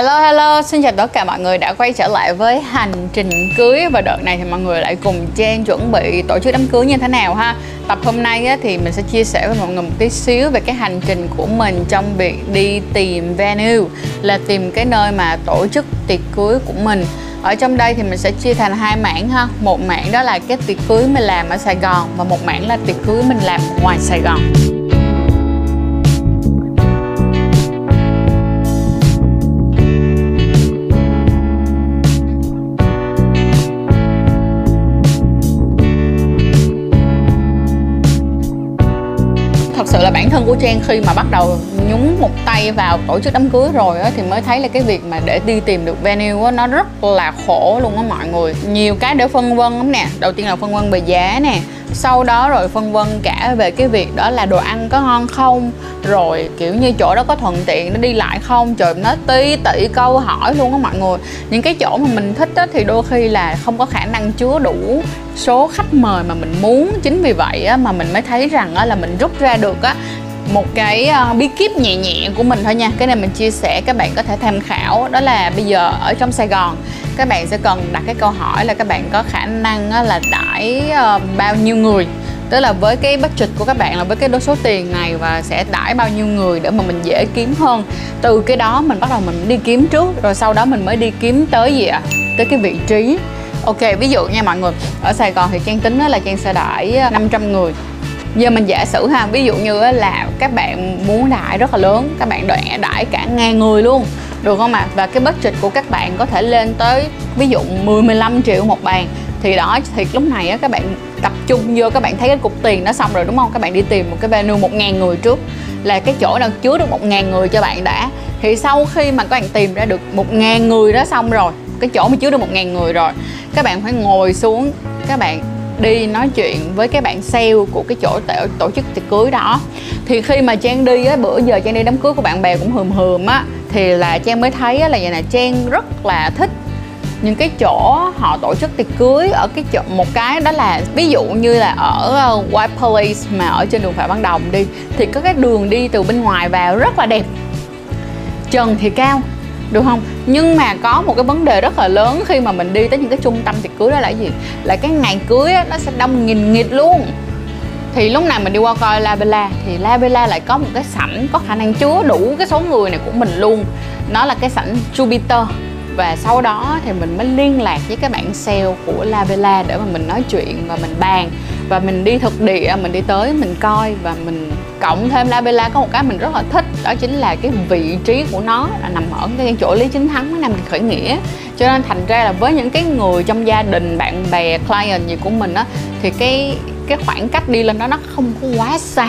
Hello hello, xin chào tất cả mọi người đã quay trở lại với hành trình cưới. Và đợt này thì mọi người lại cùng Trang chuẩn bị tổ chức đám cưới như thế nào ha? Tập hôm nay á, thì mình sẽ chia sẻ với mọi người một tí xíu về cái hành trình của mình trong việc đi tìm venue Là tìm cái nơi mà tổ chức tiệc cưới của mình. Ở trong đây thì mình sẽ chia thành hai mảng ha. Một mảng đó là cái tiệc cưới mình làm ở Sài Gòn Và một mảng là tiệc cưới mình làm ngoài Sài Gòn. Bản thân của Trang khi mà bắt đầu nhúng một tay vào tổ chức đám cưới rồi á, thì mới thấy là cái việc mà để đi tìm được venue á, nó rất là khổ luôn á mọi người. Nhiều cái để phân vân lắm nè. Đầu tiên là phân vân về giá nè sau đó rồi phân vân cả về cái việc đó là đồ ăn có ngon không, rồi kiểu như chỗ đó có thuận tiện nó đi lại không. Trời, nó tí tỷ câu hỏi luôn á mọi người. Những cái chỗ mà mình thích á, thì đôi khi là không có khả năng chứa đủ số khách mời mà mình muốn. Chính vì vậy á, mà mình mới thấy rằng á, là mình rút ra được á một cái uh, bí kíp nhẹ nhẹ của mình thôi nha. Cái này mình chia sẻ các bạn có thể tham khảo. Đó là bây giờ ở trong sài gòn các bạn sẽ cần đặt cái câu hỏi là các bạn có khả năng uh, là đãi uh, bao nhiêu người? Tức là với cái budget của các bạn là với cái số tiền này và sẽ đãi bao nhiêu người để mà mình dễ kiếm hơn. Từ cái đó mình bắt đầu mình đi kiếm trước rồi sau đó mình mới đi kiếm tới gì ạ? À? tới cái vị trí. Ok ví dụ nha mọi người ở sài gòn thì trang tính là trang sẽ đãi ờ, 500 người giờ mình giả sử ha, ví dụ như là các bạn muốn đại rất là lớn, các bạn đoạn đại cả ngàn người luôn, được không ạ? À? và cái budget của các bạn có thể lên tới ví dụ 10 15 triệu một bàn. Thì đó, thì lúc này á các bạn tập trung vô, các bạn thấy cái cục tiền nó xong rồi đúng không? Các bạn đi tìm một cái venue một ngàn người trước, là cái chỗ nào chứa được một ngàn người cho bạn đã. Thì sau khi mà các bạn tìm ra được một ngàn người đó xong rồi, cái chỗ mà chứa được một ngàn người rồi, các bạn phải ngồi xuống, các bạn đi nói chuyện với cái bạn sale của cái chỗ tổ, tổ chức tiệc cưới đó. Thì khi mà trang đi á bữa giờ trang đi đám cưới của bạn bè cũng hườm hườm á thì là trang mới thấy á, là vậy nè trang rất là thích những cái chỗ họ tổ chức tiệc cưới ở cái chỗ một cái đó là ví dụ như là ở ờ, White Palace mà ở trên đường Phạm Văn Đồng đi thì có cái đường đi từ bên ngoài vào rất là đẹp. Trần thì cao được không? Nhưng mà có một cái vấn đề rất là lớn khi mà mình đi tới những cái trung tâm tiệc cưới đó là gì? Là cái ngày cưới á, nó sẽ đông nghìn nghịt luôn. Thì lúc nào mình đi qua coi La Bella thì La Bella lại có một cái sảnh có khả năng chứa đủ cái số người này của mình luôn. Nó là cái sảnh Jupiter. Và sau đó thì mình mới liên lạc với các bạn sale của La Bella để mà mình nói chuyện và mình bàn. Và mình đi thực địa mình đi tới mình coi và mình cộng thêm La Bella có một cái mình rất là thích đó chính là cái vị trí của nó là nằm ở cái chỗ Lý Chính Thắng với Nam Kỳ Khởi Nghĩa. Cho nên thành ra là với những cái người trong gia đình bạn bè client gì của mình á thì cái cái khoảng cách đi lên đó nó không có quá xa.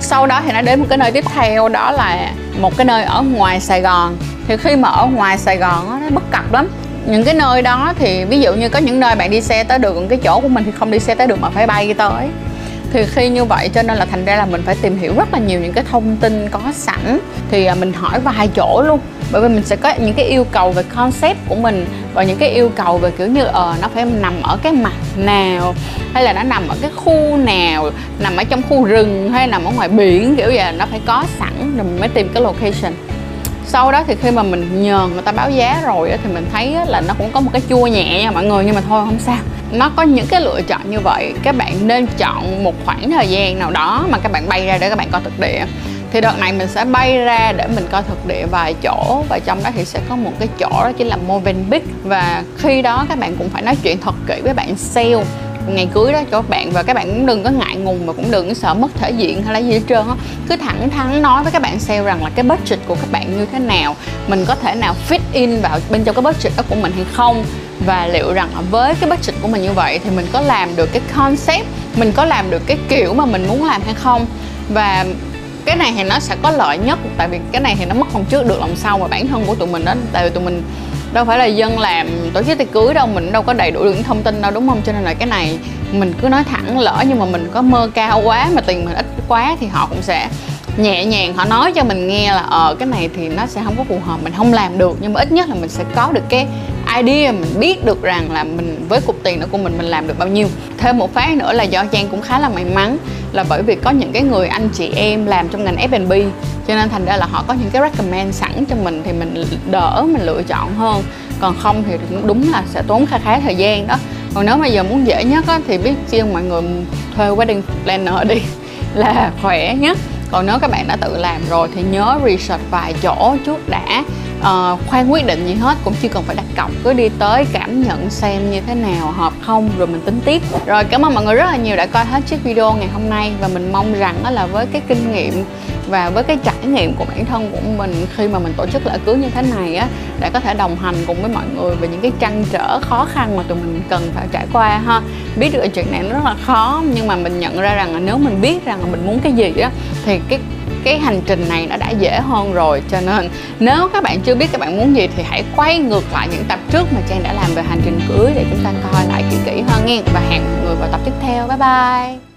Sau đó thì nó đến một cái nơi tiếp theo đó là một cái nơi ở ngoài Sài Gòn. Thì khi mà ở ngoài Sài Gòn á, nó bất cập lắm. Những cái nơi đó thì ví dụ như có những nơi bạn đi xe tới được cái chỗ của mình thì không đi xe tới được mà phải bay tới thì khi như vậy cho nên là thành ra là mình phải tìm hiểu rất là nhiều những cái thông tin có sẵn. Thì à, mình hỏi vài chỗ luôn. Bởi vì mình sẽ có những cái yêu cầu về concept của mình và những cái yêu cầu về, kiểu như ờ nó phải nằm ở cái mặt nào, hay là nó nằm ở cái khu nào, nằm ở trong khu rừng hay nằm ở ngoài biển, kiểu vậy, nó phải có sẵn rồi mình mới tìm cái location. Sau đó thì khi mà mình nhờ người ta báo giá rồi thì mình thấy là nó cũng có một cái chua nhẹ nha mọi người, nhưng mà thôi, không sao nó có những cái lựa chọn như vậy, các bạn nên chọn một khoảng thời gian nào đó mà các bạn bay ra để các bạn coi thực địa. Thì đợt này mình sẽ bay ra để mình coi thực địa vài chỗ, và trong đó thì sẽ có một cái chỗ đó chính là Movenpick. Và khi đó các bạn cũng phải nói chuyện thật kỹ với bạn sale ngày cưới đó cho các bạn, và các bạn cũng đừng có ngại ngùng và cũng đừng có sợ mất thể diện hay là gì hết trơn á. Cứ thẳng thắn nói với các bạn sale rằng là cái budget của các bạn như thế nào, mình có thể nào fit in vào bên trong cái budget đó của mình hay không và liệu rằng với cái budget của mình như vậy thì mình có làm được cái concept, mình có làm được cái kiểu mà mình muốn làm hay không? Và cái này thì nó sẽ có lợi nhất, tại vì cái này thì nó mất lòng trước được lòng sau mà bản thân của tụi mình đó, tại vì tụi mình đâu phải là dân làm tổ chức tiệc cưới đâu, mình đâu có đầy đủ những thông tin đâu, đúng không? Cho nên là cái này mình cứ nói thẳng lỡ nhưng mà mình có mơ cao quá, mà tiền mình ít quá thì họ cũng sẽ nhẹ nhàng họ nói cho mình nghe là ờ cái này thì nó sẽ không có phù hợp, mình không làm được. Nhưng mà ít nhất là mình sẽ có được cái idea mình biết được rằng là mình với cục tiền đó của mình mình làm được bao nhiêu. Thêm một phát nữa là do trang cũng khá là may mắn là bởi vì có những cái người anh chị em làm trong ngành F&B cho nên thành ra là họ có những cái recommend sẵn cho mình thì mình đỡ mình lựa chọn hơn. Còn không thì cũng đúng là sẽ tốn khá khá thời gian đó. Còn nếu mà giờ muốn dễ nhất á, thì biết riêng mọi người thuê wedding planner đi là khỏe nhất. Còn nếu các bạn đã tự làm rồi thì nhớ research vài chỗ trước đã uh, khoan quyết định gì hết cũng chưa cần phải đặt cọc cứ đi tới cảm nhận xem như thế nào hợp không rồi mình tính tiếp. Rồi cảm ơn mọi người rất là nhiều đã coi hết chiếc video ngày hôm nay và mình mong rằng đó là với cái kinh nghiệm và với cái trải nghiệm của bản thân của mình khi mà mình tổ chức lễ cưới như thế này á đã có thể đồng hành cùng với mọi người về những cái trăn trở khó khăn mà tụi mình cần phải trải qua ha. Biết được chuyện này nó rất là khó nhưng mà mình nhận ra rằng là nếu mình biết rằng là mình muốn cái gì á thì cái cái hành trình này nó đã dễ hơn rồi, cho nên nếu các bạn chưa biết các bạn muốn gì thì hãy quay ngược lại những tập trước mà trang đã làm về hành trình cưới để chúng ta coi lại kỹ kỹ hơn nghe. Và hẹn mọi người vào tập tiếp theo. Bye bye!